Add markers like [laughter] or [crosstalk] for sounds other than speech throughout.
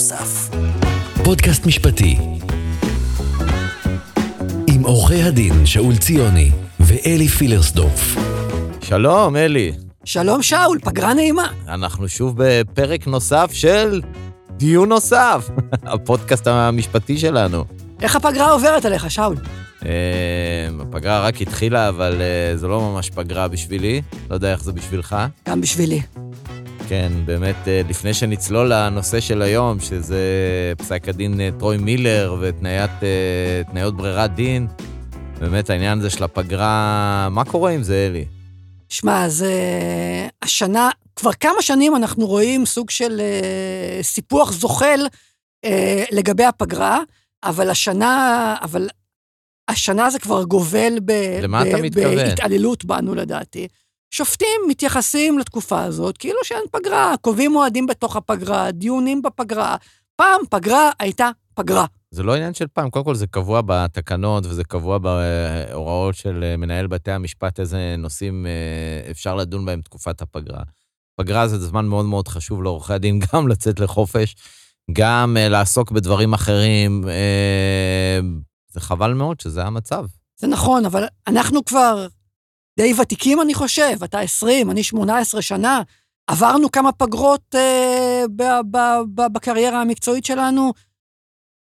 נוסף. פודקאסט משפטי. עם עורכי הדין שאול ציוני ואלי פילרסדורף. שלום, אלי. שלום שאול, פגרה נעימה. אנחנו שוב בפרק נוסף של דיון נוסף, [laughs] הפודקאסט המשפטי שלנו. איך הפגרה עוברת עליך, שאול? אה, הפגרה רק התחילה, אבל אה, זו לא ממש פגרה בשבילי, לא יודע איך זה בשבילך. גם בשבילי. כן, באמת, אה, לפני שנצלול לנושא של היום, שזה פסק הדין טרוי מילר ותניות ברירת דין, באמת העניין הזה של הפגרה, מה קורה עם זה, אלי? שמע, זה השנה, כבר כמה שנים אנחנו רואים סוג של אה, סיפוח זוחל אה, לגבי הפגרה, אבל השנה, אבל השנה זה כבר גובל ב, למה ב, אתה מתכוון? בהתעללות בנו, לדעתי. שופטים מתייחסים לתקופה הזאת כאילו שאין פגרה, קובעים מועדים בתוך הפגרה, דיונים בפגרה. פעם פגרה הייתה פגרה. זה לא עניין של פעם, קודם כל זה קבוע בתקנות וזה קבוע בהוראות של אה, מנהל בתי המשפט, איזה נושאים אה, אפשר לדון בהם תקופת הפגרה. פגרה זה זמן מאוד מאוד חשוב לעורכי הדין, [laughs] גם לצאת לחופש, גם uh, לעסוק בדברים אחרים. זה חבל מאוד שזה המצב. זה נכון, אבל אנחנו כבר די ותיקים, אני חושב. אתה 20, אני 18 שנה. עברנו כמה פגרות uh, בקריירה המקצועית שלנו.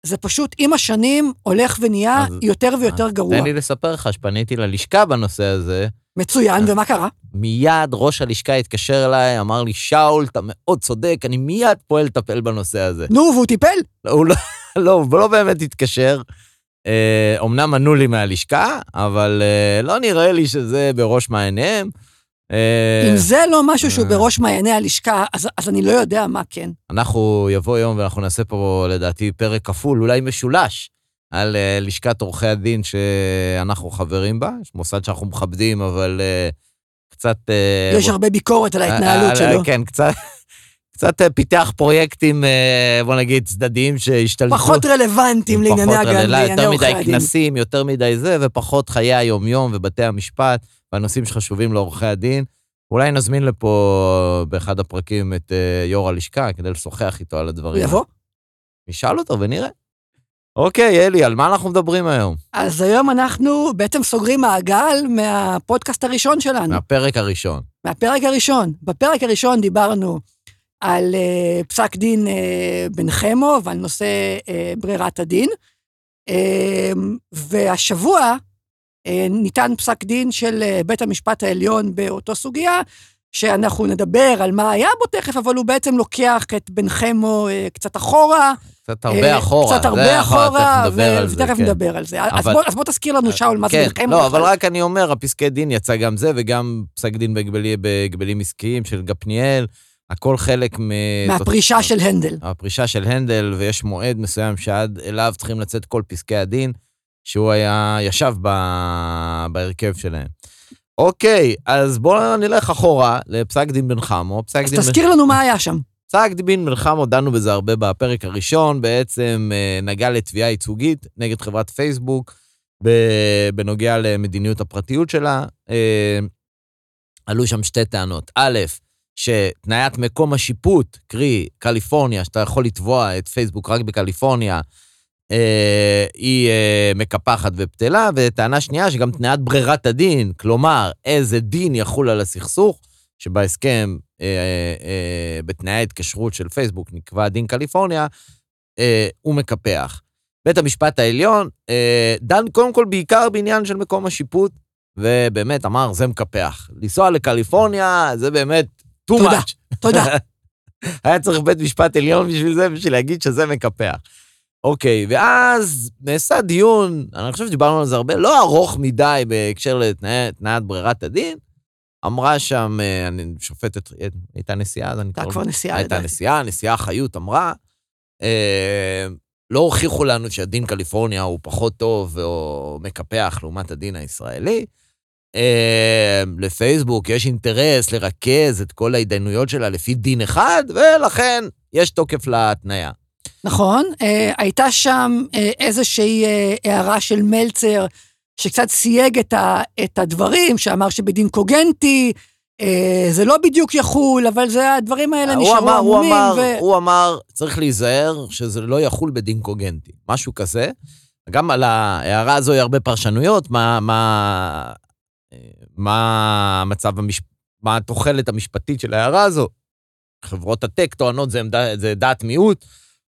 זה פשוט עם השנים הולך ונהיה אז, יותר ויותר גרוע. תן לי לספר לך שפניתי ללשכה בנושא הזה. מצוין, ומה קרה? מיד ראש הלשכה התקשר אליי, אמר לי, שאול, אתה מאוד צודק, אני מיד פועל לטפל בנושא הזה. נו, והוא טיפל? הוא לא, לא, הוא לא באמת התקשר. אה, אומנם ענו לי מהלשכה, אבל אה, לא נראה לי שזה בראש מעייניהם. אה, אם זה לא משהו שהוא בראש מעייני הלשכה, אז, אז אני לא יודע מה כן. אנחנו, יבוא יום ואנחנו נעשה פה, לדעתי, פרק כפול, אולי משולש, על uh, לשכת עורכי הדין שאנחנו חברים בה, יש מוסד שאנחנו מכבדים, אבל uh, קצת... Uh, יש. הרבה ביקורת על ההתנהלות שלו. כן, קצת... קצת פיתח פרויקטים, בוא נגיד, צדדיים שהשתלטו. פחות רלוונטיים לענייני הגן, לענייני עורכי הדין. יותר מדי כנסים, יותר מדי זה, ופחות חיי היומיום ובתי המשפט. והנושאים שחשובים לעורכי הדין. אולי נזמין לפה באחד הפרקים את uh, יו"ר הלשכה כדי לשוחח איתו על הדברים. יבוא? נשאל אותו ונראה. אוקיי, אלי, על מה אנחנו מדברים היום? אז היום אנחנו בעצם סוגרים מעגל מהפודקאסט הראשון שלנו. מהפרק הראשון. מהפרק הראשון. בפרק הראשון דיברנו על uh, פסק דין uh, בן חמו ועל נושא uh, ברירת הדין. Uh, והשבוע אה, ניתן פסק דין של אה, בית המשפט העליון באותו סוגיה, שאנחנו נדבר על מה היה בו תכף, אבל הוא בעצם לוקח את בן חמו אה, קצת אחורה. קצת הרבה אחורה. קצת הרבה אחורה, ותכף נדבר על זה. אז בוא תזכיר לנו, שאול, מה זה כן, בן חמו. לא, אבל רק אני אומר, הפסקי דין יצא גם זה, וגם פסק דין בהגבלים עסקיים של גפניאל. הכל חלק מ... מהפרישה של הנדל. הפרישה של הנדל, ויש מועד מסוים שעד אליו צריכים לצאת כל פסקי הדין. שהוא היה, ישב ב, בהרכב שלהם. אוקיי, אז בואו נלך אחורה לפסק דין בן חמו. אז תזכיר בן... לנו מה היה שם. פסק דין בן חמו, דנו בזה הרבה בפרק הראשון, בעצם אה, נגע לתביעה ייצוגית נגד חברת פייסבוק, בנוגע למדיניות הפרטיות שלה. אה, עלו שם שתי טענות. א', שתניית מקום השיפוט, קרי קליפורניה, שאתה יכול לתבוע את פייסבוק רק בקליפורניה, אה, היא אה, מקפחת ובטלה, וטענה שנייה שגם תניית ברירת הדין, כלומר, איזה דין יחול על הסכסוך, שבהסכם, אה, אה, אה, בתנאי ההתקשרות של פייסבוק נקבע דין קליפורניה, אה, הוא מקפח. בית המשפט העליון אה, דן קודם כל בעיקר בעניין של מקום השיפוט, ובאמת אמר, זה מקפח. לנסוע לקליפורניה, זה באמת too תודה, much. [laughs] תודה. היה צריך בית משפט עליון בשביל זה, בשביל להגיד שזה מקפח. אוקיי, ואז נעשה דיון, אני חושב שדיברנו על זה הרבה, לא ארוך מדי בהקשר לתניית ברירת הדין. אמרה שם, אה, אני שופטת, הייתה נשיאה, אז אני הייתה כבר נשיאה. הייתה נשיאה, נשיאה חיות אמרה, אה, לא הוכיחו לנו שהדין קליפורניה הוא פחות טוב או מקפח לעומת הדין הישראלי. אה, לפייסבוק יש אינטרס לרכז את כל ההתדיינויות שלה לפי דין אחד, ולכן יש תוקף להתניה. נכון, אה, הייתה שם אה, איזושהי הערה של מלצר, שקצת סייג את, ה, את הדברים, שאמר שבדין קוגנטי אה, זה לא בדיוק יחול, אבל זה, הדברים האלה הוא נשארו אמר, הוא עמומים. אמר, ו... הוא אמר, צריך להיזהר שזה לא יחול בדין קוגנטי, משהו כזה. גם על ההערה הזו יש הרבה פרשנויות, מה, מה, מה המצב המש... מה התוחלת המשפטית של ההערה הזו. חברות הטק טוענות זה, עמדה, זה דעת מיעוט,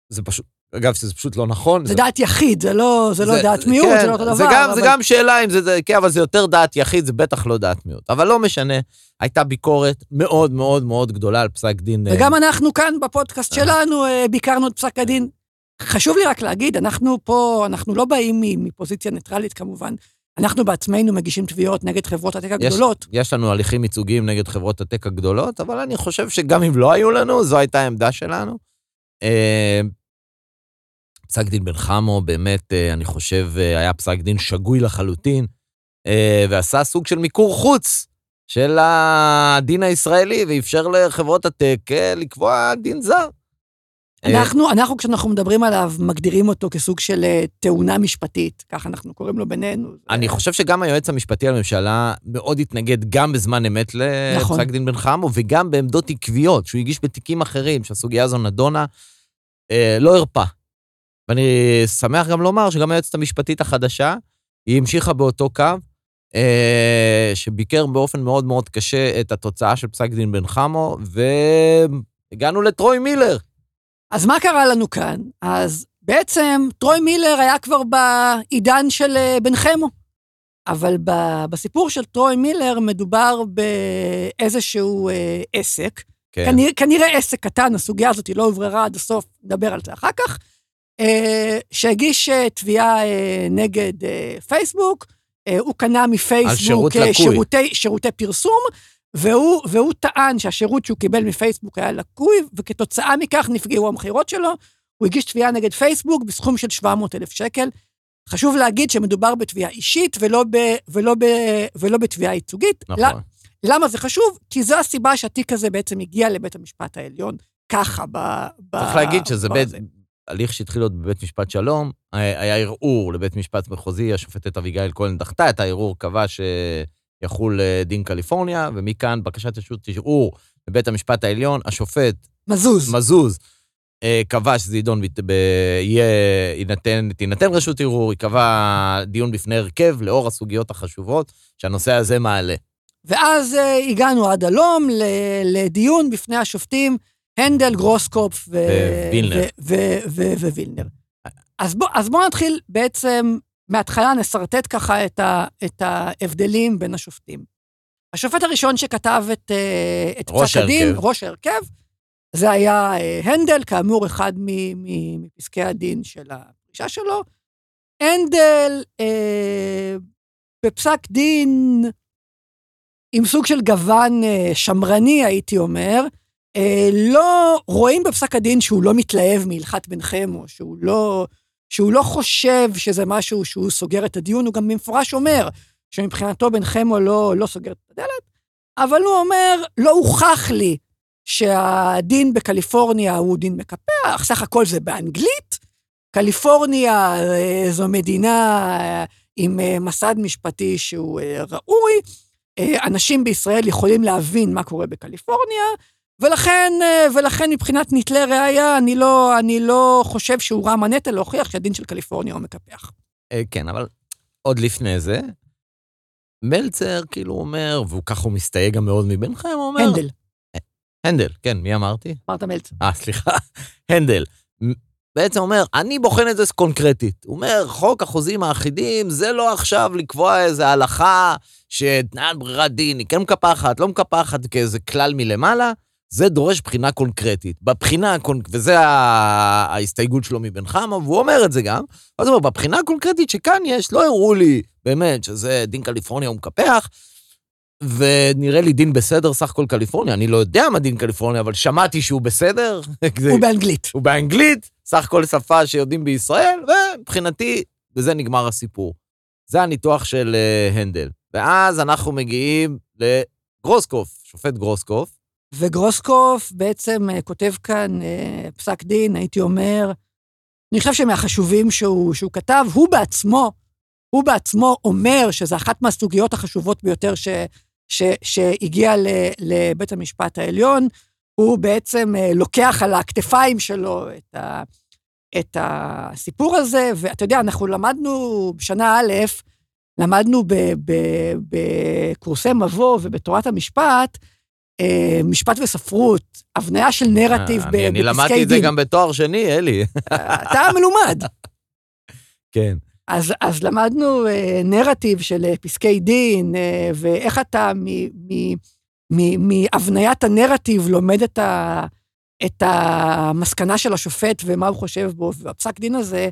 זה פשוט, אגב, שזה פשוט לא נכון. זה דעת יחיד, זה לא, זה לא דעת מיעוט, כן, זה לא אותו דבר. זה גם, אבל... זה גם שאלה אם זה, זה, כן, אבל זה יותר דעת יחיד, זה בטח לא דעת מיעוט. אבל לא משנה, הייתה ביקורת מאוד מאוד מאוד גדולה על פסק דין. וגם אנחנו כאן בפודקאסט שלנו אה, ביקרנו את פסק הדין. חשוב לי רק להגיד, אנחנו פה, אנחנו לא באים מפוזיציה ניטרלית כמובן. אנחנו בעצמנו מגישים תביעות נגד חברות הטק הגדולות. יש לנו הליכים ייצוגיים נגד חברות הטק הגדולות, אבל אני חושב שגם אם לא היו לנו, זו הייתה העמדה שלנו. אה, פסק דין בן חמו, באמת, אה, אני חושב, אה, היה פסק דין שגוי לחלוטין, ועשה סוג של מיקור חוץ של הדין הישראלי, ואפשר לחברות הטק לקבוע דין זר. אנחנו, אנחנו, כשאנחנו מדברים עליו, מגדירים אותו כסוג של תאונה משפטית, ככה אנחנו קוראים לו בינינו. אני חושב שגם היועץ המשפטי לממשלה מאוד התנגד גם בזמן אמת לפסק נכון. דין בן חמו, וגם בעמדות עקביות, שהוא הגיש בתיקים אחרים, שהסוגיה הזו נדונה, אה, לא הרפה. ואני שמח גם לומר שגם היועצת המשפטית החדשה, היא המשיכה באותו קו, אה, שביקר באופן מאוד מאוד קשה את התוצאה של פסק דין בן חמו, והגענו לטרוי מילר. אז מה קרה לנו כאן? אז בעצם טרוי מילר היה כבר בעידן של אה, בן חמו, אבל בסיפור של טרוי מילר מדובר באיזשהו אה, עסק, כן. כנראה, כנראה עסק קטן, הסוגיה הזאת לא הובררה עד הסוף, נדבר על זה אחר כך, אה, שהגיש תביעה נגד פייסבוק, הוא קנה מפייסבוק שירותי, שירותי פרסום, והוא, והוא טען שהשירות שהוא קיבל מפייסבוק היה לקוי, וכתוצאה מכך נפגעו המכירות שלו. הוא הגיש תביעה נגד פייסבוק בסכום של 700 אלף שקל. חשוב להגיד שמדובר בתביעה אישית ולא, ב, ולא, ב, ולא בתביעה ייצוגית. נכון. למה זה חשוב? כי זו הסיבה שהתיק הזה בעצם הגיע לבית המשפט העליון, ככה ב... ב צריך להגיד שזה בית, הליך שהתחיל עוד בבית משפט שלום, היה ערעור לבית משפט מחוזי, השופטת אביגיל כהן דחתה את הערעור, קבע ש... יחול אה, דין קליפורניה, ומכאן בקשת רשות ערעור בבית המשפט העליון, השופט... מזוז. מזוז. אה, קבע שזה יידון, ב... יהיה, יינתן, תינתן רשות ערעור, היא קבעה דיון בפני הרכב לאור הסוגיות החשובות שהנושא הזה מעלה. ואז uh, הגענו עד הלום לדיון בפני השופטים הנדל, גרוסקופ ו... ווילנר. ווילנר. אז בואו בוא נתחיל בעצם מההתחלה נסרטט ככה את, ה, את ההבדלים בין השופטים. השופט הראשון שכתב את, אה, את פסק הדין, ראש ההרכב, זה היה אה, הנדל, כאמור, אחד מפסקי הדין של הפרישה שלו. הנדל, אה, בפסק דין עם סוג של גוון אה, שמרני, הייתי אומר, אה, לא רואים בפסק הדין שהוא לא מתלהב מהלכת בן חמו, שהוא לא... שהוא לא חושב שזה משהו שהוא סוגר את הדיון, הוא גם במפורש אומר שמבחינתו בן חמו לא, לא סוגר את הדלת, אבל הוא אומר, לא הוכח לי שהדין בקליפורניה הוא דין מקפח, סך הכל זה באנגלית. קליפורניה אה, זו מדינה אה, עם אה, מסד משפטי שהוא ראוי, אנשים בישראל יכולים להבין מה קורה בקליפורניה, ולכן, אה, ולכן מבחינת נטלי ראייה, אני לא, אני לא חושב שהוא רם הנטל להוכיח שהדין של קליפורניה הוא מקפח. אה, כן, אבל עוד לפני זה, מלצר כאילו אומר, והוא ככה הוא מסתייג גם מאוד מבינכם, הוא אומר... הנדל. הנדל, כן, מי אמרתי? אמרת מלצר. אה, סליחה, [laughs] הנדל. בעצם אומר, אני בוחן את זה קונקרטית. הוא אומר, חוק החוזים האחידים, זה לא עכשיו לקבוע איזו הלכה שתנאי ברירת דין היא כן מקפחת, לא מקפחת, כאיזה כלל מלמעלה. זה דורש בחינה קונקרטית. בבחינה, וזו ההסתייגות שלו מבן חמה, והוא אומר את זה גם, אז הוא אומר, בבחינה הקונקרטית שכאן יש, לא הראו לי באמת שזה דין קליפורניה הוא מקפח, ונראה לי דין בסדר סך הכל קליפורניה. אני לא יודע מה דין קליפורניה, אבל שמעתי שהוא בסדר. [laughs] הוא באנגלית. הוא באנגלית, סך הכל שפה שיודעים בישראל, ומבחינתי, בזה נגמר הסיפור. זה הניתוח של uh, הנדל. ואז אנחנו מגיעים לגרוסקוף, שופט גרוסקוף, וגרוסקוף בעצם אה, כותב כאן אה, פסק דין, הייתי אומר, אני חושב שמהחשובים שהוא, שהוא כתב, הוא בעצמו, הוא בעצמו אומר שזו אחת מהסוגיות החשובות ביותר ש, ש, שהגיע ל, לבית המשפט העליון, הוא בעצם אה, לוקח על הכתפיים שלו את, ה, את הסיפור הזה, ואתה יודע, אנחנו למדנו בשנה א', למדנו בקורסי מבוא ובתורת המשפט, משפט וספרות, הבניה של נרטיב בפסקי דין. אני למדתי את זה גם בתואר שני, אלי. אתה מלומד. [laughs] כן. אז, אז למדנו אה, נרטיב של אה, פסקי דין, אה, ואיך אתה מהבניית הנרטיב לומד את, ה, את המסקנה של השופט ומה הוא חושב בו, והפסק דין הזה,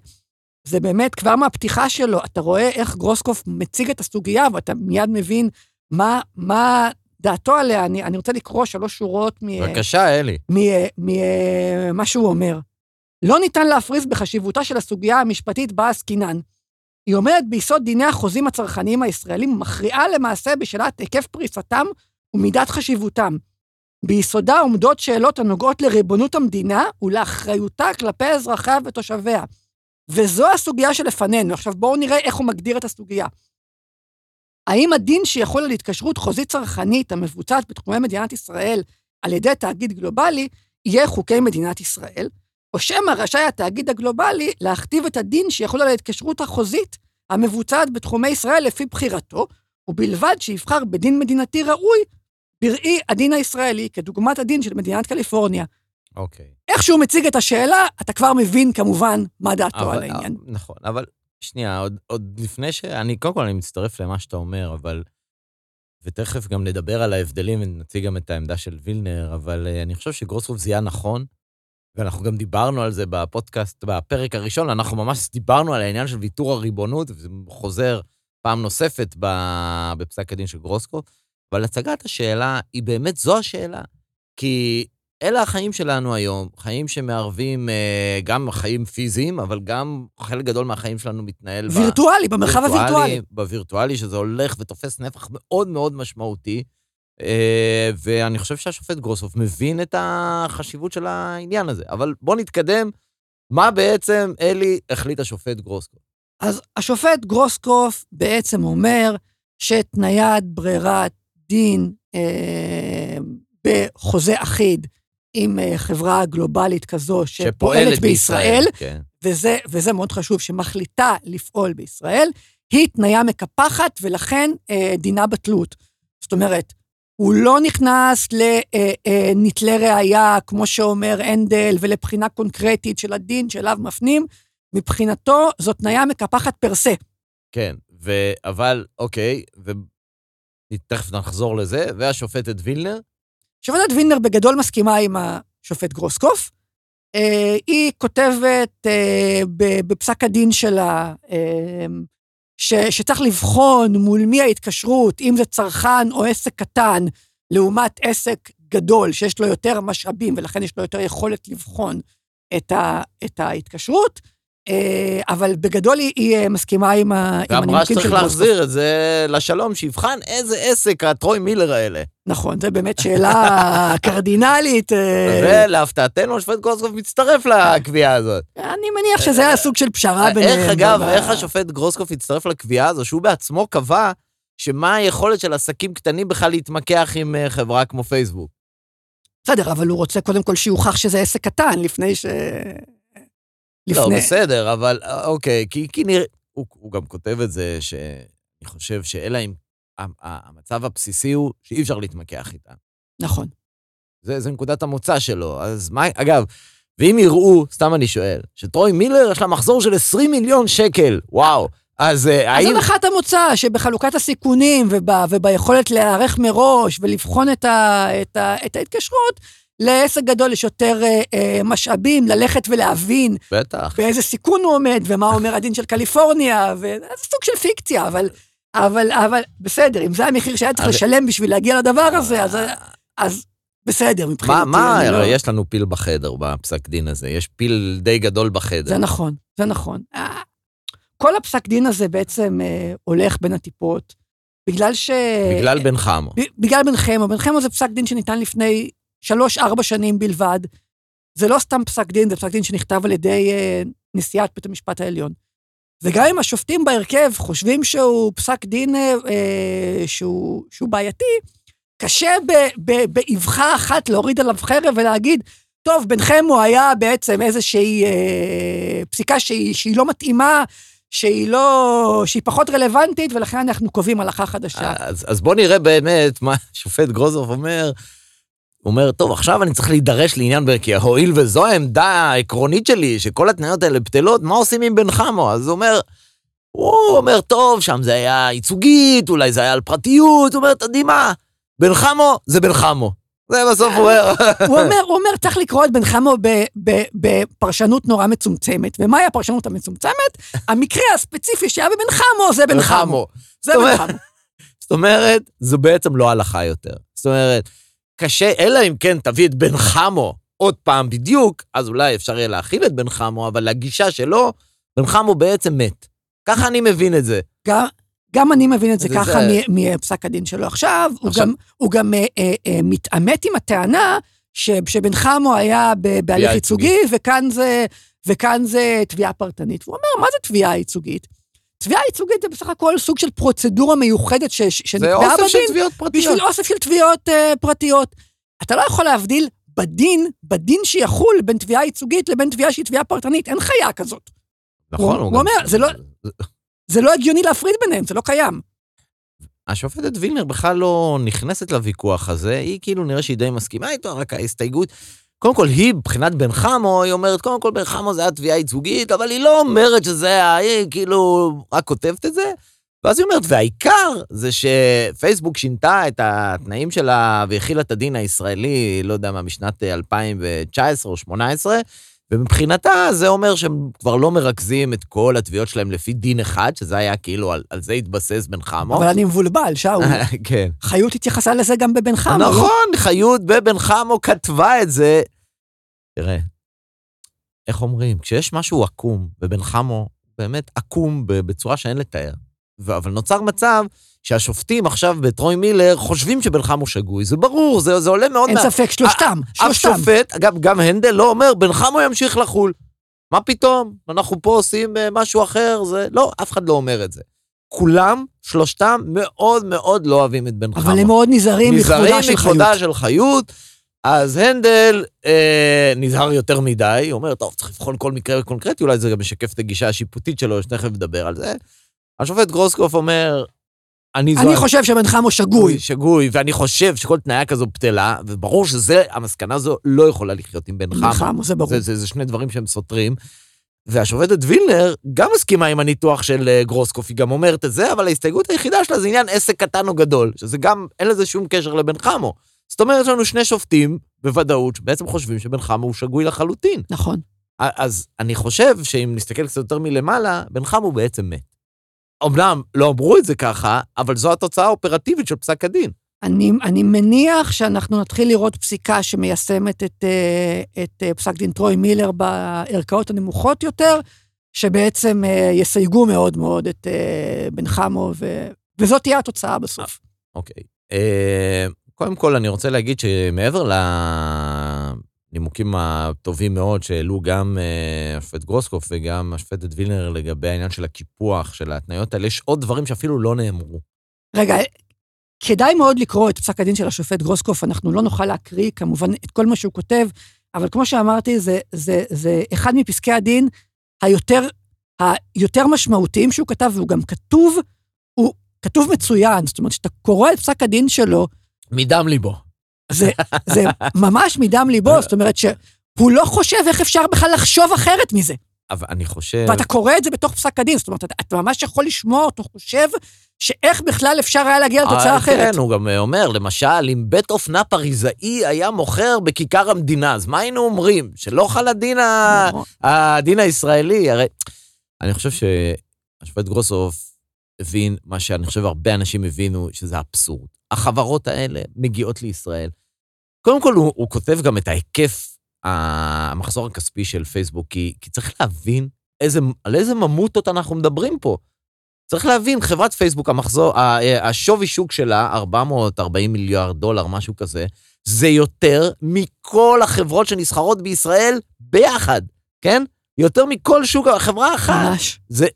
זה באמת, כבר מהפתיחה שלו, אתה רואה איך גרוסקוף מציג את הסוגיה, ואתה מיד מבין מה, מה דעתו עליה. אני, אני רוצה לקרוא שלוש שורות מ... בבקשה, אלי. ממה שהוא אומר. לא ניתן להפריז בחשיבותה של הסוגיה המשפטית בה עסקינן. היא עומדת ביסוד דיני החוזים הצרכניים הישראלים, ומכריעה למעשה בשאלת היקף פריסתם ומידת חשיבותם. ביסודה עומדות שאלות הנוגעות לריבונות המדינה ולאחריותה כלפי אזרחיה ותושביה. וזו הסוגיה שלפנינו. עכשיו בואו נראה איך הוא מגדיר את הסוגיה. האם הדין שיחול על התקשרות חוזית צרכנית המבוצעת בתחומי מדינת ישראל על ידי תאגיד גלובלי, יהיה חוקי מדינת ישראל, או שמא רשאי התאגיד הגלובלי להכתיב את הדין שיחול על ההתקשרות החוזית המבוצעת בתחומי ישראל לפי בחירתו, ובלבד שיבחר בדין מדינתי ראוי בראי הדין הישראלי, כדוגמת הדין של מדינת קליפורניה. אוקיי. איך שהוא מציג את השאלה, אתה כבר מבין כמובן מה דעתו אבל, על העניין. נכון, אבל שנייה, עוד, עוד לפני ש... אני, קודם כל, אני מצטרף למה שאתה אומר, אבל... ותכף גם נדבר על ההבדלים ונציג גם את העמדה של וילנר, אבל uh, אני חושב שגרוסרוף זיהה נכון, ואנחנו גם דיברנו על זה בפודקאסט, בפרק הראשון, אנחנו ממש דיברנו על העניין של ויתור הריבונות, וזה חוזר פעם נוספת בפסק הדין של גרוסקופ, אבל הצגת השאלה היא באמת זו השאלה. כי אלה החיים שלנו היום, חיים שמערבים אה, גם חיים פיזיים, אבל גם חלק גדול מהחיים שלנו מתנהל... וירטואלי, ב... במרחב הווירטואלי. בווירטואלי, שזה הולך ותופס נפח מאוד מאוד משמעותי. אה, ואני חושב שהשופט גרוסוף מבין את החשיבות של העניין הזה. אבל בואו נתקדם. מה בעצם, אלי, החליט השופט גרוסקוף? אז השופט גרוסקוף בעצם אומר שתניית ברירת דין אה, בחוזה אחיד עם אה, חברה גלובלית כזו שפועלת, בישראל, בישראל כן. וזה, וזה מאוד חשוב, שמחליטה לפעול בישראל, היא תניה מקפחת ולכן אה, דינה בתלות. זאת אומרת, הוא לא נכנס לנטלי אה, אה, ראייה, כמו שאומר הנדל, ולבחינה קונקרטית של הדין שאליו מפנים, מבחינתו זו תניה מקפחת פר סה. כן, ו... אבל, אוקיי, ותכף נחזור לזה, והשופטת וילנר? שופטת וילנר בגדול מסכימה עם השופט גרוסקוף. אה, היא כותבת בפסק הדין שלה, ש, שצריך לבחון מול מי ההתקשרות, אם זה צרכן או עסק קטן, לעומת עסק גדול שיש לו יותר משאבים ולכן יש לו יותר יכולת לבחון את, ה, את ההתקשרות. אה, אבל בגדול היא, היא אה, מסכימה עם, הנימוקים של ואמרה שצריך להחזיר את זה לשלום, שיבחן איזה עסק הטרוי מילר האלה. נכון, זו באמת שאלה [laughs] קרדינלית. אה. ולהפתעתנו, השופט גרוסקוף מצטרף לקביעה הזאת. אני מניח שזה היה סוג של פשרה ביניהם. איך, אגב, איך השופט גרוסקוף הצטרף לקביעה הזו, שהוא בעצמו קבע שמה היכולת של עסקים קטנים בכלל להתמקח עם חברה כמו פייסבוק? בסדר, אבל הוא רוצה קודם כל שיוכח שזה עסק קטן, לפני ש... לא, לפני... לא, בסדר, אבל אוקיי, כי, כי נראה... הוא, הוא גם כותב את זה, שאני חושב שאלא אם... המצב הבסיסי הוא שאי אפשר להתמקח איתה. נכון. זה, זה נקודת המוצא שלו. אז מה... אגב, ואם יראו, סתם אני שואל, שטרוי מילר יש לה מחזור של 20 מיליון שקל, וואו. אז אה, האם... אז הנחת המוצא, שבחלוקת הסיכונים וב, וביכולת להיערך מראש ולבחון את, ה, את, ה, את ההתקשרות, לעסק גדול יש יותר אה, אה, משאבים ללכת ולהבין. בטח. באיזה סיכון הוא עומד, ומה אומר הדין של קליפורניה, וזה סוג של פיקציה, אבל, אבל, אבל בסדר, אם זה המחיר שהיה צריך לשלם בשביל להגיע לדבר הזה, אז, אז בסדר, מבחינתי. מה, מה, לא... יש לנו פיל בחדר בפסק דין הזה, יש פיל די גדול בחדר. זה נכון, זה נכון. אה, כל הפסק דין הזה בעצם אה, הולך בין הטיפות, בגלל ש... בגלל בן חמו. בגלל בן חמו. בן חמו זה פסק דין שניתן לפני שלוש-ארבע שנים בלבד. זה לא סתם פסק דין, זה פסק דין שנכתב על ידי uh, נשיאת בית המשפט העליון. וגם אם השופטים בהרכב חושבים שהוא פסק דין אה, אה, שהוא, שהוא בעייתי, קשה ב- ב- באבחה אחת להוריד עליו חרב ולהגיד, טוב, ביניכם הוא היה בעצם איזושהי אה, פסיקה שהיא, שהיא לא מתאימה, שהיא לא... שהיא פחות רלוונטית, ולכן אנחנו קובעים הלכה חדשה. אז, אז בוא נראה באמת מה [laughs] השופט גרוזוב אומר. הוא אומר, טוב, עכשיו אני צריך להידרש לעניין ברקי, הואיל וזו העמדה העקרונית שלי, שכל התניות האלה בטלות, מה עושים עם בן חמו? אז הוא אומר, הוא אומר, טוב, שם זה היה ייצוגית, אולי זה היה על פרטיות, הוא אומר, אתה יודעים מה, בן חמו זה בן חמו. זה בסוף הוא אומר. [laughs] הוא אומר, הוא אומר, צריך לקרוא את בן חמו בפרשנות נורא מצומצמת. ומהי הפרשנות המצומצמת? [laughs] המקרה הספציפי שהיה בבן חמו זה בן חמו. זה בן חמו. זאת אומרת, זו בעצם לא הלכה יותר. זאת אומרת, קשה, אלא אם כן תביא את בן חמו עוד פעם בדיוק, אז אולי אפשר יהיה להכיל את בן חמו, אבל הגישה שלו, בן חמו בעצם מת. ככה אני מבין את זה. גם, גם אני מבין את זה זה- ככה זה- מפסק הדין שלו. עכשיו, הוא עכשיו- גם, הוא גם אה, אה, אה, מתעמת עם הטענה ש, שבן חמו היה בהליך. ייצוגי, וכאן זה, וכאן זה תביעה פרטנית. והוא אומר, מה זה תביעה ייצוגית? תביעה ייצוגית זה בסך הכל סוג של פרוצדורה מיוחדת ש, ש- זה שנקבעה אוסף של בדין תביעות פרטיות. בשביל אוסף של תביעות אה, פרטיות. אתה לא יכול להבדיל בדין, בדין שיחול בין תביעה ייצוגית לבין תביעה שהיא תביעה פרטנית, אין חיה כזאת. נכון, הוא גם- אומר, זה לא- זה לא הגיוני להפריד ביניהם, זה לא קיים. השופטת וילנר בכלל לא נכנסת לוויכוח הזה, היא כאילו נראה שהיא די מסכימה איתו, רק ההסתייגות... קודם כל, היא, מבחינת בן חמו, היא אומרת, קודם כל, בן חמו זה היה תביעה ייצוגית, אבל היא לא אומרת שזה היה, היא כאילו רק כותבת את זה. ואז היא אומרת, והעיקר זה שפייסבוק שינתה את התנאים שלה והכילה את הדין הישראלי, לא יודע מה, משנת 2019 או 2018, ומבחינתה זה אומר שהם כבר לא מרכזים את כל התביעות שלהם לפי דין אחד, שזה היה כאילו, על, על זה התבסס בן חמו. אבל אני מבולבל, שאול. [laughs] כן. חיות התייחסה לזה גם בבן חמו. לא? נכון, חיות בבן חמו כתבה את זה. תראה, איך אומרים, כשיש משהו עקום, ובן חמו באמת עקום בצורה שאין לתאר, אבל נוצר מצב שהשופטים עכשיו בטרוי מילר חושבים שבן חמו שגוי, זה ברור, זה, זה עולה מאוד אין ספק, שלושתם, אף שלושתם. שופט, אגב, גם הנדל לא אומר, בן חמו ימשיך לחול. מה פתאום? אנחנו פה עושים אה, משהו אחר, זה... לא, אף אחד לא אומר את זה. כולם, שלושתם, מאוד מאוד לא אוהבים את בן חמו. אבל הם מאוד נזהרים מכבודה של חיות. מכבודה של חיות. אז הנדל אה, נזהר יותר מדי, הוא אומר, טוב, צריך לבחון כל מקרה קונקרטי, אולי זה גם משקף את הגישה השיפוטית שלו, שתכף נדבר על זה. השופט גרוסקוף אומר, אני אני חושב שבן חמו שגוי. שגוי, ואני חושב שכל תניה כזו בטלה, וברור שזה, המסקנה הזו לא יכולה לחיות עם בן בן חמו. חמו, זה ברור. זה, זה, זה שני דברים שהם סותרים. והשופטת וילנר גם מסכימה עם הניתוח של אה, גרוסקוף, היא גם אומרת את זה, אבל ההסתייגות היחידה שלה זה עניין עסק קטן או גדול, שזה גם, אין לזה שום קשר לבן חמו. זאת אומרת, יש לנו שני שופטים, בוודאות, שבעצם חושבים שבן חמו הוא שגוי לחלוטין. נכון. אז אני חושב שאם נסתכל קצת יותר מלמעלה, בן חמו בעצם מת. אמנם לא אמרו את זה ככה, אבל זו התוצאה האופרטיבית של פסק הדין. אני, אני מניח שאנחנו נתחיל לראות פסיקה שמיישמת את, אה, את אה, פסק דין טרוי מילר בערכאות הנמוכות יותר, שבעצם אה, יסייגו מאוד מאוד את בן חמו, ו, וזאת תהיה התוצאה בסוף. אוקיי. קודם כל, אני רוצה להגיד שמעבר לנימוקים הטובים מאוד שהעלו גם אה, השופט גרוסקוף וגם השופטת וילנר לגבי העניין של הקיפוח, של ההתניות האלה, יש עוד דברים שאפילו לא נאמרו. רגע, כדאי מאוד לקרוא את פסק הדין של השופט גרוסקוף, אנחנו לא נוכל להקריא כמובן את כל מה שהוא כותב, אבל כמו שאמרתי, זה, זה, זה אחד מפסקי הדין היותר, היותר משמעותיים שהוא כתב, והוא גם כתוב, הוא כתוב מצוין, זאת אומרת, כשאתה קורא את פסק הדין שלו, מדם ליבו. זה, זה ממש מדם ליבו, זאת אומרת שהוא לא חושב איך אפשר בכלל לחשוב אחרת מזה. אבל אני חושב... ואתה קורא את זה בתוך פסק הדין, זאת אומרת, אתה, אתה ממש יכול לשמוע אותו חושב שאיך בכלל אפשר היה להגיע לתוצאה אה, אחרת. כן, הוא גם אומר, למשל, אם בית אופנה פריזאי היה מוכר בכיכר המדינה, אז מה היינו אומרים? שלא חל הדין, ה... נכון. הדין הישראלי? הרי אני חושב שהשופט גרוסוף הבין מה שאני חושב הרבה אנשים הבינו, שזה אבסורד. החברות האלה מגיעות לישראל. קודם כל, הוא, הוא כותב גם את ההיקף, המחזור הכספי של פייסבוק, כי, כי צריך להבין איזה, על איזה ממוטות אנחנו מדברים פה. צריך להבין, חברת פייסבוק, המחזור, השווי שוק שלה, 440 מיליארד דולר, משהו כזה, זה יותר מכל החברות שנסחרות בישראל ביחד, כן? יותר מכל שוק, חברה אחת. ממש. זה,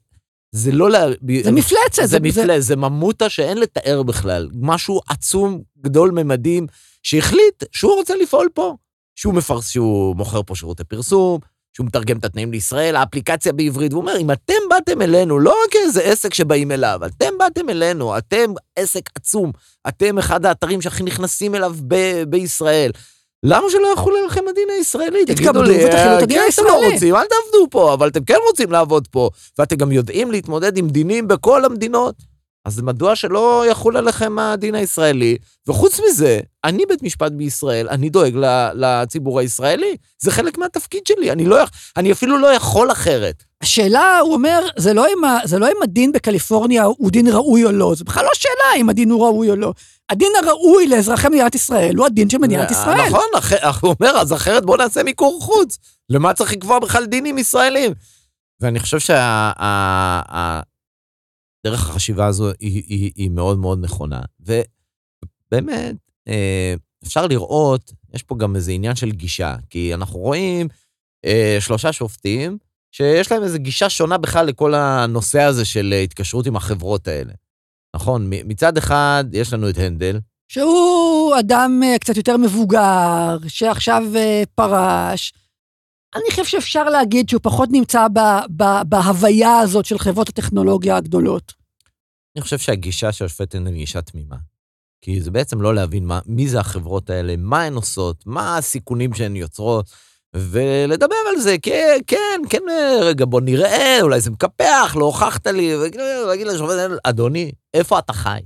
זה לא... לה... זה מפלצת. זה מפלצת, זה ממוטה שאין לתאר בכלל. משהו עצום, גדול ממדים, שהחליט שהוא רוצה לפעול פה. שהוא מפרס, שהוא מוכר פה שירותי פרסום, שהוא מתרגם את התנאים לישראל, האפליקציה בעברית, והוא אומר, אם אתם באתם אלינו, לא רק איזה עסק שבאים אליו, אתם באתם אלינו, אתם עסק עצום, אתם אחד האתרים שהכי נכנסים אליו ב- בישראל. למה שלא יחול עליכם הדין הישראלי? את הדין כן, אתם לא. רוצים, אל תעבדו פה, אבל אתם כן רוצים לעבוד פה, ואתם גם יודעים להתמודד עם דינים בכל המדינות. אז מדוע שלא יחול עליכם הדין הישראלי? וחוץ מזה, אני בית משפט בישראל, אני דואג לציבור הישראלי. זה חלק מהתפקיד שלי, אני, לא, אני אפילו לא יכול אחרת. השאלה, הוא אומר, זה לא, אם, זה לא אם הדין בקליפורניה הוא דין ראוי או לא, זה בכלל לא שאלה אם הדין הוא ראוי או לא. הדין הראוי לאזרחי מדינת ישראל הוא הדין של מדינת ישראל. נכון, הוא אומר, אז אחרת בוא נעשה מיקור חוץ. למה צריך לקבוע בכלל דינים ישראלים? ואני חושב שהדרך החשיבה הזו היא, היא, היא מאוד מאוד נכונה. ובאמת, אה, אפשר לראות, יש פה גם איזה עניין של גישה, כי אנחנו רואים אה, שלושה שופטים שיש להם איזו גישה שונה בכלל לכל הנושא הזה של אה, התקשרות עם החברות האלה. נכון, מצד אחד יש לנו את הנדל, שהוא אדם אה, קצת יותר מבוגר, שעכשיו אה, פרש. אני חושב שאפשר להגיד שהוא פחות נמצא ב, ב, בהוויה הזאת של חברות הטכנולוגיה הגדולות. אני חושב שהגישה של השופט הנדל היא גישה תמימה. כי זה בעצם לא להבין מה, מי זה החברות האלה, מה הן עושות, מה הסיכונים שהן יוצרות, ולדבר על זה, כן, כן, כן, רגע, בוא נראה, אולי זה מקפח, לא הוכחת לי, ולהגיד לשופט אדוני, איפה אתה חי?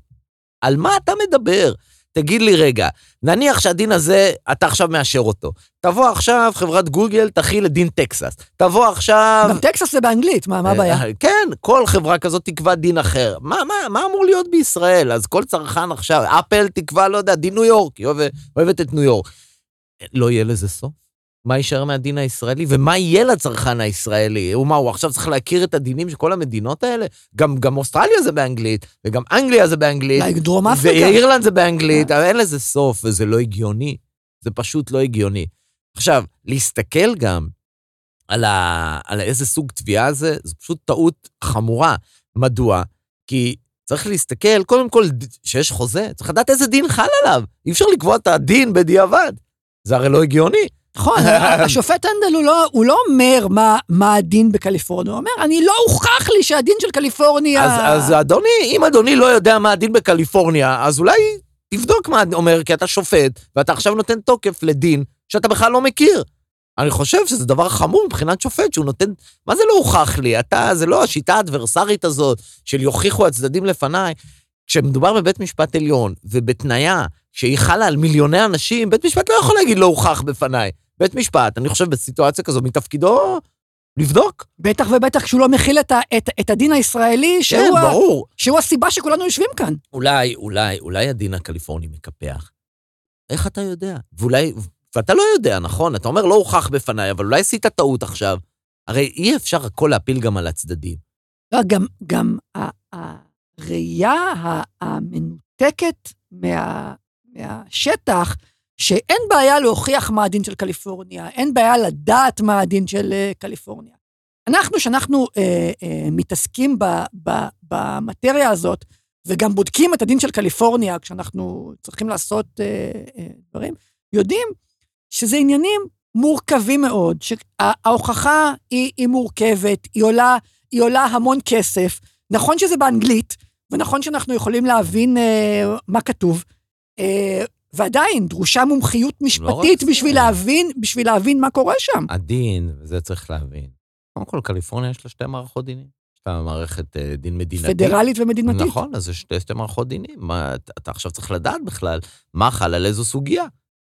על מה אתה מדבר? תגיד לי רגע, נניח שהדין הזה, אתה עכשיו מאשר אותו. תבוא עכשיו, חברת גוגל תכיל את דין טקסס. תבוא עכשיו... גם טקסס זה באנגלית, מה, מה הבעיה? אה, כן, כל חברה כזאת תקבע דין אחר. מה, מה, מה אמור להיות בישראל? אז כל צרכן עכשיו, אפל תקבע, לא יודע, דין ניו יורק, היא אוהבת, אוהבת את ניו יורק. לא יהיה לזה סוף? מה יישאר מהדין הישראלי? ומה יהיה לצרכן הישראלי? הוא מה, הוא עכשיו צריך להכיר את הדינים של כל המדינות האלה? גם, גם אוסטרליה זה באנגלית, וגם אנגליה זה באנגלית, אולי דרום אפריקה. ואירלנד זה באנגלית, אבל אין לזה סוף, וזה לא הגיוני. זה פשוט לא הגיוני. עכשיו, להסתכל גם על, ה... על איזה סוג תביעה זה, זו פשוט טעות חמורה. מדוע? כי צריך להסתכל, קודם כל, שיש חוזה, צריך לדעת איזה דין חל עליו. אי אפשר לקבוע את הדין בדיעבד. זה הרי לא הגיוני. נכון, [laughs] השופט הנדל הוא לא, הוא לא אומר מה, מה הדין בקליפורניה, הוא אומר, אני לא הוכח לי שהדין של קליפורניה... אז, אז אדוני, אם אדוני לא יודע מה הדין בקליפורניה, אז אולי תבדוק מה אומר, כי אתה שופט, ואתה עכשיו נותן תוקף לדין שאתה בכלל לא מכיר. אני חושב שזה דבר חמור מבחינת שופט, שהוא נותן... מה זה לא הוכח לי? אתה, זה לא השיטה האדברסרית הזאת של יוכיחו הצדדים לפניי. כשמדובר בבית משפט עליון, ובתניה שהיא חלה על מיליוני אנשים, בית משפט לא יכול להגיד לא הוכח בפניי. בית משפט, אני חושב בסיטואציה כזו, מתפקידו לבדוק. בטח ובטח כשהוא לא מכיל את, ה, את, את הדין הישראלי, שהוא, כן, ה, ברור. שהוא הסיבה שכולנו יושבים כאן. אולי, אולי, אולי הדין הקליפורני מקפח. איך אתה יודע? ואולי, ואתה לא יודע, נכון? אתה אומר, לא הוכח בפניי, אבל אולי עשית טעות עכשיו. הרי אי אפשר הכל להפיל גם על הצדדים. לא, גם, גם הראייה המנותקת מה, מהשטח, שאין בעיה להוכיח מה הדין של קליפורניה, אין בעיה לדעת מה הדין של אה, קליפורניה. אנחנו, שאנחנו אה, אה, מתעסקים ב, ב, במטריה הזאת, וגם בודקים את הדין של קליפורניה כשאנחנו צריכים לעשות אה, אה, דברים, יודעים שזה עניינים מורכבים מאוד, שההוכחה היא, היא מורכבת, היא עולה, היא עולה המון כסף. נכון שזה באנגלית, ונכון שאנחנו יכולים להבין אה, מה כתוב, ועדיין דרושה מומחיות משפטית זה. בשביל להבין, בשביל להבין מה קורה שם. הדין, וזה צריך להבין. קודם כל, קליפורניה יש לה שתי מערכות דינים. יש לה מערכת אה, דין מדינתית. פדרלית ומדינתית. נכון, אז זה שתי, שתי מערכות דינים. מה, אתה, אתה עכשיו צריך לדעת בכלל מה חל על איזו סוגיה,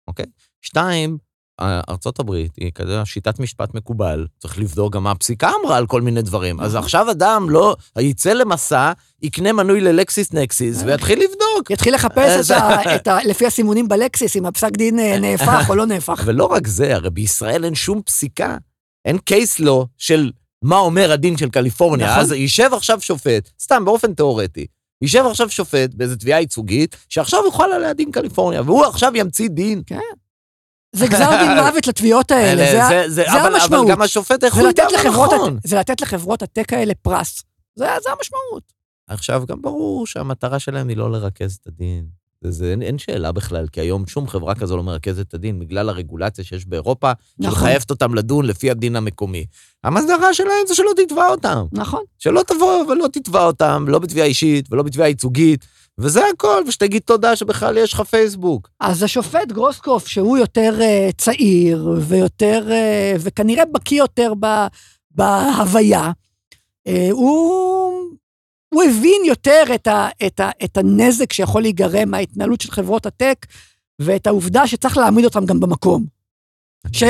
אוקיי? שתיים, ארצות הברית היא כזה שיטת משפט מקובל, צריך לבדוק גם מה הפסיקה אמרה על כל מיני דברים. אז. עכשיו אדם לא, יצא למסע, יקנה מנוי ללקסיס נקסיס ויתחיל לבדוק. יתחיל לחפש את ה, לפי הסימונים בלקסיס, אם הפסק דין אה, נהפך או לא נהפך. [laughs] ולא רק זה, הרי בישראל אין שום פסיקה, אין קייס לו של מה אומר הדין של קליפורניה. נכון. אז יישב עכשיו שופט, סתם באופן תיאורטי, יישב עכשיו שופט באיזו תביעה ייצוגית, שעכשיו יוכל עליה דין קליפורניה, והוא עכשיו ימציא דין. זה גזר דין [laughs] מוות לתביעות האלה, זה, זה, זה, זה אבל, המשמעות. אבל גם השופט, איך זה הוא ידע לתת, מה לחברות, נכון? זה לתת לחברות הטק האלה פרס. זה, זה המשמעות. עכשיו, גם ברור שהמטרה שלהם היא לא לרכז את הדין. זה, זה, אין, אין שאלה בכלל, כי היום שום חברה כזו לא מרכזת את הדין בגלל הרגולציה שיש באירופה, נכון. שמחייבת אותם לדון לפי הדין המקומי. המסדרה שלהם זה שלא תתבע אותם. נכון. שלא תבוא ולא תתבע אותם, לא בתביעה אישית ולא בתביעה ייצוגית, וזה הכל, ושתגיד תודה שבכלל יש לך פייסבוק. אז השופט גרוסקוף, שהוא יותר uh, צעיר ויותר, uh, וכנראה בקיא יותר ב, בהוויה, uh, הוא, הוא הבין יותר את, ה, את, ה, את הנזק שיכול להיגרם מההתנהלות של חברות הטק, ואת העובדה שצריך להעמיד אותם גם במקום. ש,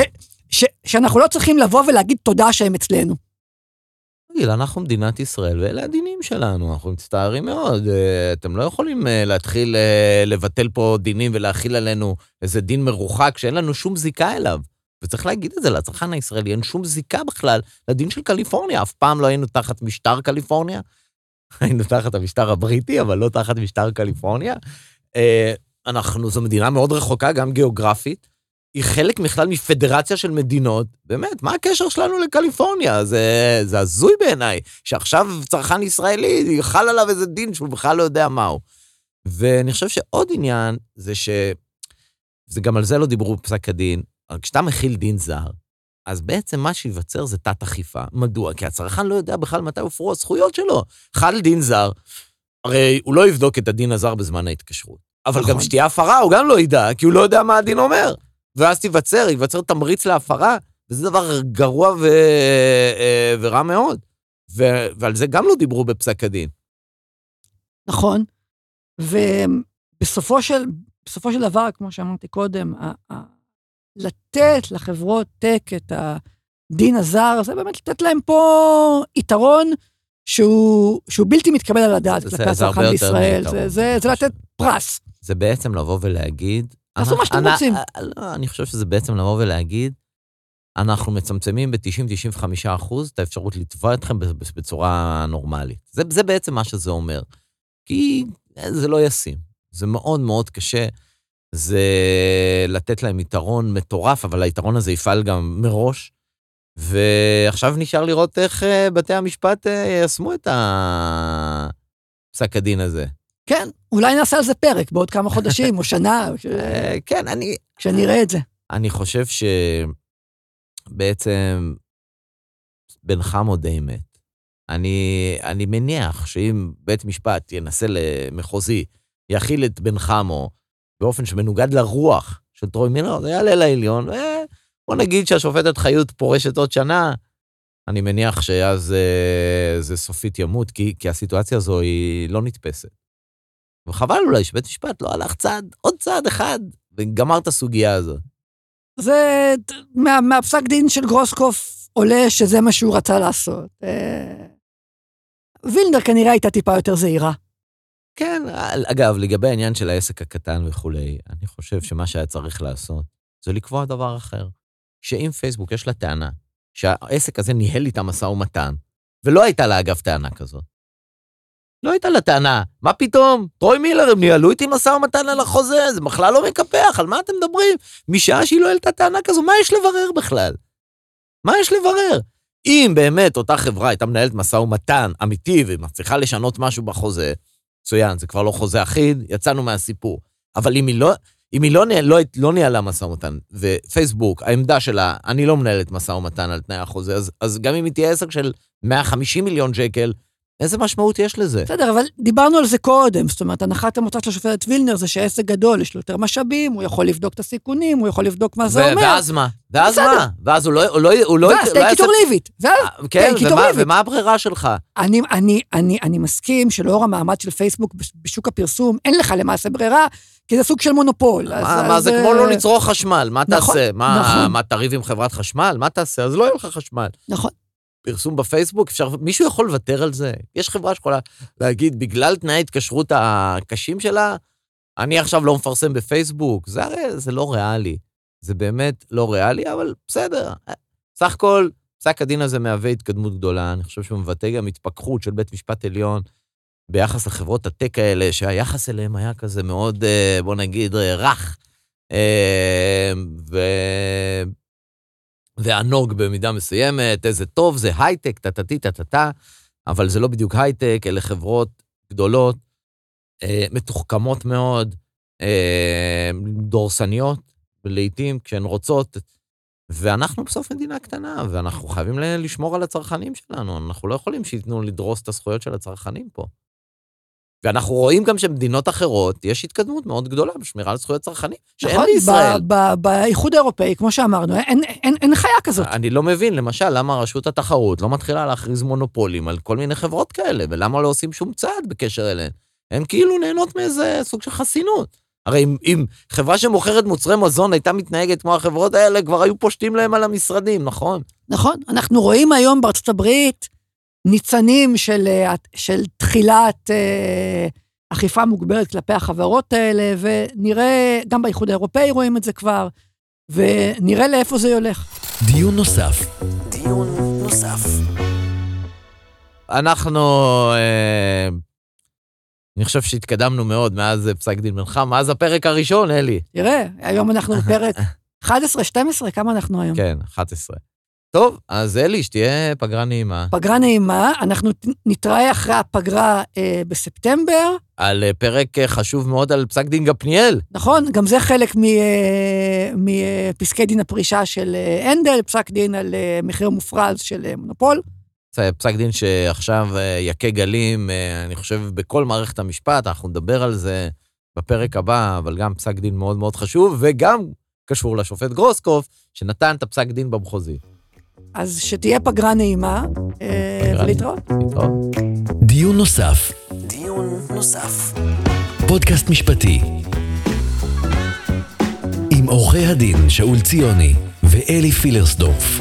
ש, שאנחנו לא צריכים לבוא ולהגיד תודה שהם אצלנו. גיל, אנחנו מדינת ישראל, ואלה הדינים שלנו, אנחנו מצטערים מאוד. אה, אתם לא יכולים אה, להתחיל אה, לבטל פה דינים ולהכיל עלינו איזה דין מרוחק שאין לנו שום זיקה אליו. וצריך להגיד את זה לצרכן הישראלי, אין שום זיקה בכלל לדין של קליפורניה. אף פעם לא היינו תחת משטר קליפורניה. [laughs] היינו תחת המשטר הבריטי, אבל לא תחת משטר קליפורניה. אנחנו, זו מדינה מאוד רחוקה, גם גיאוגרפית. היא חלק בכלל מפדרציה של מדינות. באמת, מה הקשר שלנו לקליפורניה? זה, זה הזוי בעיניי, שעכשיו צרכן ישראלי, חל עליו איזה דין שהוא בכלל לא יודע מהו. ואני חושב שעוד עניין זה ש... זה גם על זה לא דיברו בפסק הדין, כשאתה מכיל דין זר, אז בעצם מה שייווצר זה תת-אכיפה. מדוע? כי הצרכן לא יודע בכלל מתי הופרו הזכויות שלו. חל דין זר, הרי הוא לא יבדוק את הדין הזר בזמן ההתקשרות. אבל נכון. גם שתהיה הפרה, הוא גם לא ידע, כי הוא לא יודע מה הדין אומר. ואז תיווצר, ייווצר תמריץ להפרה, וזה דבר גרוע ו... אה, ורע מאוד. ו... ועל זה גם לא דיברו בפסק הדין. נכון, ובסופו של, בסופו של דבר, כמו שאמרתי קודם, ה... ה... לתת לחברות טק את הדין הזר, זה באמת לתת להם פה יתרון שהוא, שהוא בלתי מתקבל על הדעת כלפי הצרכן בישראל. זה, זה, זה לתת פרס. זה בעצם לבוא ולהגיד, תעשו מה שאתם רוצים. לא, אני חושב שזה בעצם לבוא ולהגיד, אנחנו מצמצמים ב-90-95 אחוז את האפשרות לתבוע אתכם בצורה נורמלית. זה, זה בעצם מה שזה אומר. כי זה לא ישים. זה מאוד מאוד קשה. זה לתת להם יתרון מטורף, אבל היתרון הזה יפעל גם מראש. ועכשיו נשאר לראות איך אה, בתי המשפט אה, יישמו את פסק הדין הזה. כן, אולי נעשה על זה פרק בעוד כמה חודשים או שנה. [laughs] אה, כן, אני... כשאני אראה את זה. אני חושב שבעצם בן חמו די מת. אני, אני מניח שאם בית משפט ינסה למחוזי, יכיל את בן חמו באופן שמנוגד לרוח של טרוי מילר, זה יעלה לעליון, ובוא נגיד שהשופטת חיות פורשת עוד שנה, אני מניח שאז אה, זה סופית ימות, כי, כי הסיטואציה הזו היא לא נתפסת. וחבל אולי שבית משפט לא הלך צעד, עוד צעד אחד, וגמר את הסוגיה הזאת. זה, מה, מהפסק דין של גרוסקוף עולה שזה מה שהוא רצה לעשות. אה, וילנר כנראה הייתה טיפה יותר זהירה. כן, אגב, לגבי העניין של העסק הקטן וכולי, אני חושב שמה שהיה צריך לעשות זה לקבוע דבר אחר. שאם פייסבוק יש לה טענה שהעסק הזה ניהל איתה משא ומתן, ולא הייתה לה אגב טענה כזאת, לא הייתה לה טענה, מה פתאום? טרוי מילר, הם ניהלו איתי משא ומתן על החוזה, זה בכלל לא מקפח, על מה אתם מדברים? משעה שהיא לא העלתה טענה כזו, מה יש לברר בכלל? מה יש לברר? אם באמת אותה חברה הייתה מנהלת משא ומתן אמיתי ומצליחה לשנות משהו בחוזה, מצוין, זה כבר לא חוזה אחיד, יצאנו מהסיפור. אבל אם היא לא, אם היא לא, לא, לא ניהלה משא ומתן, ופייסבוק, העמדה שלה, אני לא מנהלת משא ומתן על תנאי החוזה, אז, אז גם אם היא תהיה עסק של 150 מיליון שקל, איזה משמעות יש לזה? בסדר, אבל דיברנו על זה קודם. זאת אומרת, הנחת המוצא של השופטת וילנר זה שעסק גדול, יש לו יותר משאבים, הוא יכול לבדוק את הסיכונים, הוא יכול לבדוק מה זה אומר. ואז מה? ואז. מה? ואז הוא לא... הוא לא, הוא לא ואז תהיה קיטור ליבית. ואז כן, ומה, ומה הברירה שלך? אני, אני, אני, אני מסכים שלאור המעמד של פייסבוק בשוק הפרסום, אין לך למעשה ברירה, כי זה סוג של מונופול. מה, אז, מה אז... זה כמו לא לצרוך חשמל, מה נכון, תעשה? מה, נכון. מה, תריב עם חברת חשמל? מה תעשה? אז לא יהיה לך חשמל. נכון. פרסום בפייסבוק, אפשר, מישהו יכול לוותר על זה? יש חברה שיכולה להגיד, בגלל תנאי ההתקשרות הקשים שלה, אני עכשיו לא מפרסם בפייסבוק. זה הרי, זה לא ריאלי. זה באמת לא ריאלי, אבל בסדר. סך הכל, פסק הדין הזה מהווה התקדמות גדולה. אני חושב שהוא מבטא גם התפכחות של בית משפט עליון ביחס לחברות הטק האלה, שהיחס אליהם היה כזה מאוד, אה, בוא נגיד, רך. אה, ו... וענוג במידה מסוימת, איזה טוב, זה הייטק, טה-טה-טי, טה-טה-טה. אבל זה לא בדיוק הייטק, אלה חברות גדולות, אה, מתוחכמות מאוד, אה, דורסניות, לעתים כשהן רוצות, ואנחנו בסוף מדינה קטנה, ואנחנו חייבים לשמור על הצרכנים שלנו, אנחנו לא יכולים שייתנו לדרוס את הזכויות של הצרכנים פה. ואנחנו רואים גם שבמדינות אחרות יש התקדמות מאוד גדולה בשמירה על זכויות צרכנים, שאין נכון? בישראל. באיחוד האירופאי, כמו שאמרנו, אין, אין, אין חיה כזאת. אני לא מבין, למשל, למה רשות התחרות לא מתחילה להכריז מונופולים על כל מיני חברות כאלה, ולמה לא עושים שום צעד בקשר אליהן? הן כאילו נהנות מאיזה סוג של חסינות. הרי אם, אם חברה שמוכרת מוצרי מזון הייתה מתנהגת כמו החברות האלה, כבר היו פושטים להם על המשרדים, נכון? נכון, אנחנו רואים היום בארצות הברית ניצנים של, אה, של תחילת אה, אכיפה מוגברת כלפי החברות האלה, ונראה, גם באיחוד האירופאי רואים את זה כבר, ונראה לאיפה זה הולך. דיון נוסף. דיון נוסף. אנחנו, אה, אני חושב שהתקדמנו מאוד מאז פסק דין בנך, מאז הפרק הראשון, אלי. תראה, היום אנחנו בפרק [laughs] 11, 12, כמה אנחנו היום? כן, 11. טוב, אז אלי, שתהיה פגרה נעימה. פגרה נעימה, אנחנו נתראה אחרי הפגרה אה, בספטמבר. על אה, פרק אה, חשוב מאוד על פסק דין גפניאל. נכון, גם זה חלק אה, מפסקי דין הפרישה של אה, הנדל, פסק דין על אה, מחיר מופרז של אה, מונופול. זה פסק דין שעכשיו אה, יכה גלים, אה, אני חושב, בכל מערכת המשפט, אנחנו נדבר על זה בפרק הבא, אבל גם פסק דין מאוד מאוד חשוב, וגם קשור לשופט גרוסקוף, שנתן את הפסק דין במחוזי. אז שתהיה פגרה נעימה, אה, ולהתראות. להתראות. דיון נוסף. דיון נוסף. פודקאסט משפטי. עם עורכי הדין שאול ציוני ואלי פילרסדורף.